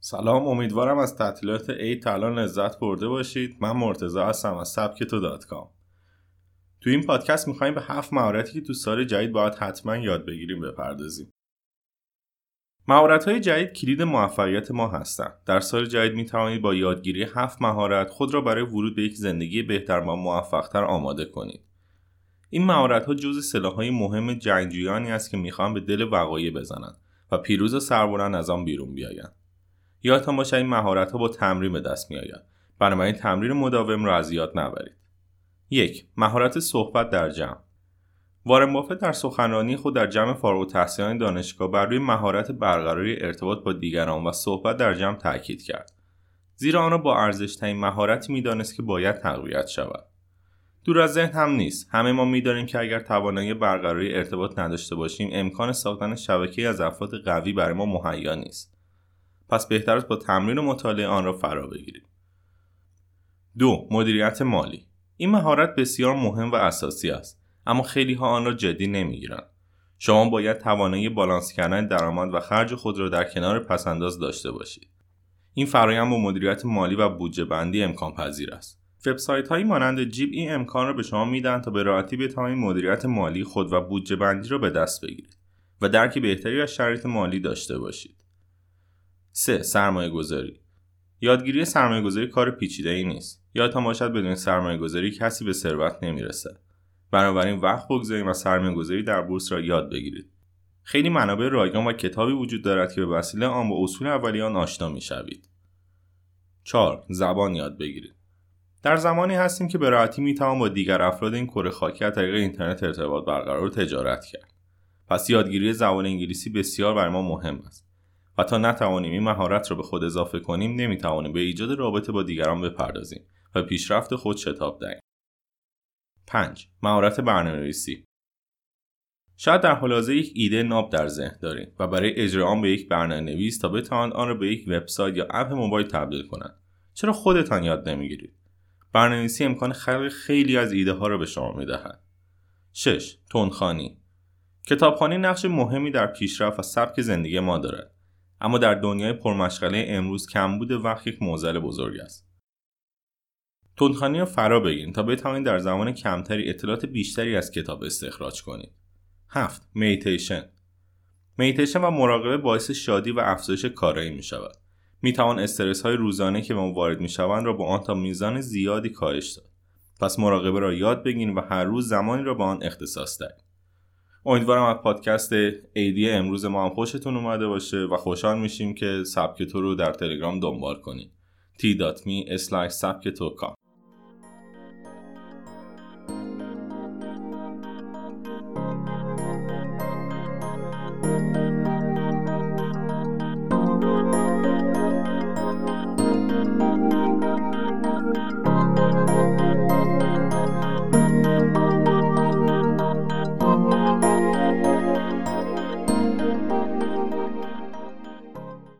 سلام امیدوارم از تعطیلات ای تا لذت برده باشید. من مرتزا هستم از سبک تو دات کام. تو این پادکست می‌خوایم به هفت مهارتی که تو سال جدید باید حتما یاد بگیریم بپردازیم. مهارت های جدید کلید موفقیت ما هستند. در سال جدید می توانید با یادگیری هفت مهارت خود را برای ورود به یک زندگی بهتر و موفقتر آماده کنید. این مهارت ها جز سلاح های مهم جنگجویانی است که می‌خوان به دل وقایع بزنند و پیروز و سربلند از آن بیرون بیایند. یادتان باشد این مهارت ها با تمرین به دست میآید. بنابراین تمرین مداوم را از یاد نبرید. یک مهارت صحبت در جمع. وارن بافت در سخنرانی خود در جمع فارغ التحصیلان دانشگاه بر روی مهارت برقراری ارتباط با دیگران و صحبت در جمع تاکید کرد. زیرا آن را با ارزشترین مهارتی می‌دانست که باید تقویت شود. دور از ذهن هم نیست. همه ما می‌دانیم که اگر توانایی برقراری ارتباط نداشته باشیم امکان ساختن شبکه از افراد قوی برای ما مهیا نیست. پس بهتر است با تمرین و مطالعه آن را فرا بگیریم. دو مدیریت مالی. این مهارت بسیار مهم و اساسی است. اما خیلی ها آن را جدی نمی‌گیرند. شما باید توانایی بالانس کردن درآمد و خرج خود را در کنار پسنداز داشته باشید. این فرایند با مدیریت مالی و بودجه بندی امکان پذیر است. وبسایت هایی مانند جیب این امکان را به شما میدن تا به راحتی بتوانید مدیریت مالی خود و بودجه بندی را به دست بگیرید و درکی بهتری از شرایط مالی داشته باشید. 3. سرمایه گذاری یادگیری سرمایه گذاری کار پیچیده ای نیست. یادتان باشد بدون سرمایه گذاری کسی به ثروت نمی‌رسه بنابراین وقت بگذاریم و سرمایه گذاری در بورس را یاد بگیرید. خیلی منابع رایگان و کتابی وجود دارد که به وسیله آن با اصول اولیه آن آشنا می‌شوید. 4. زبان یاد بگیرید. در زمانی هستیم که به راحتی می‌توان با دیگر افراد این کره خاکی از طریق اینترنت ارتباط برقرار و تجارت کرد. پس یادگیری زبان انگلیسی بسیار بر ما مهم است و تا نتوانیم این مهارت را به خود اضافه کنیم نمی‌توانیم به ایجاد رابطه با دیگران بپردازیم و پیشرفت خود شتاب دهیم. 5. مهارت برنامه‌نویسی. شاید در حال حاضر یک ایده ناب در ذهن دارید و برای اجرا آن به یک برنامه نویس تا بتوانند آن را به یک وبسایت یا اپ موبایل تبدیل کنند. چرا خودتان یاد نمی‌گیرید؟ برنامه‌نویسی امکان خلق خیلی از ایده ها را به شما می‌دهد. 6. تونخانی کتابخانی نقش مهمی در پیشرفت و سبک زندگی ما دارد. اما در دنیای پرمشغله امروز کمبود وقت یک معضل بزرگ است. تندخانی را فرا بگیرید تا بتوانید در زمان کمتری اطلاعات بیشتری از کتاب استخراج کنید. 7 میتیشن میتیشن و مراقبه باعث شادی و افزایش کارایی می شود می توان استرس های روزانه که به ما وارد می شوند را با آن تا میزان زیادی کاهش داد. پس مراقبه را یاد بگیرید و هر روز زمانی را به آن اختصاص دهید. امیدوارم از پادکست ایدی امروز ما هم خوشتون اومده باشه و خوشحال میشیم که سبک تو رو در تلگرام دنبال کنید. t.me سبک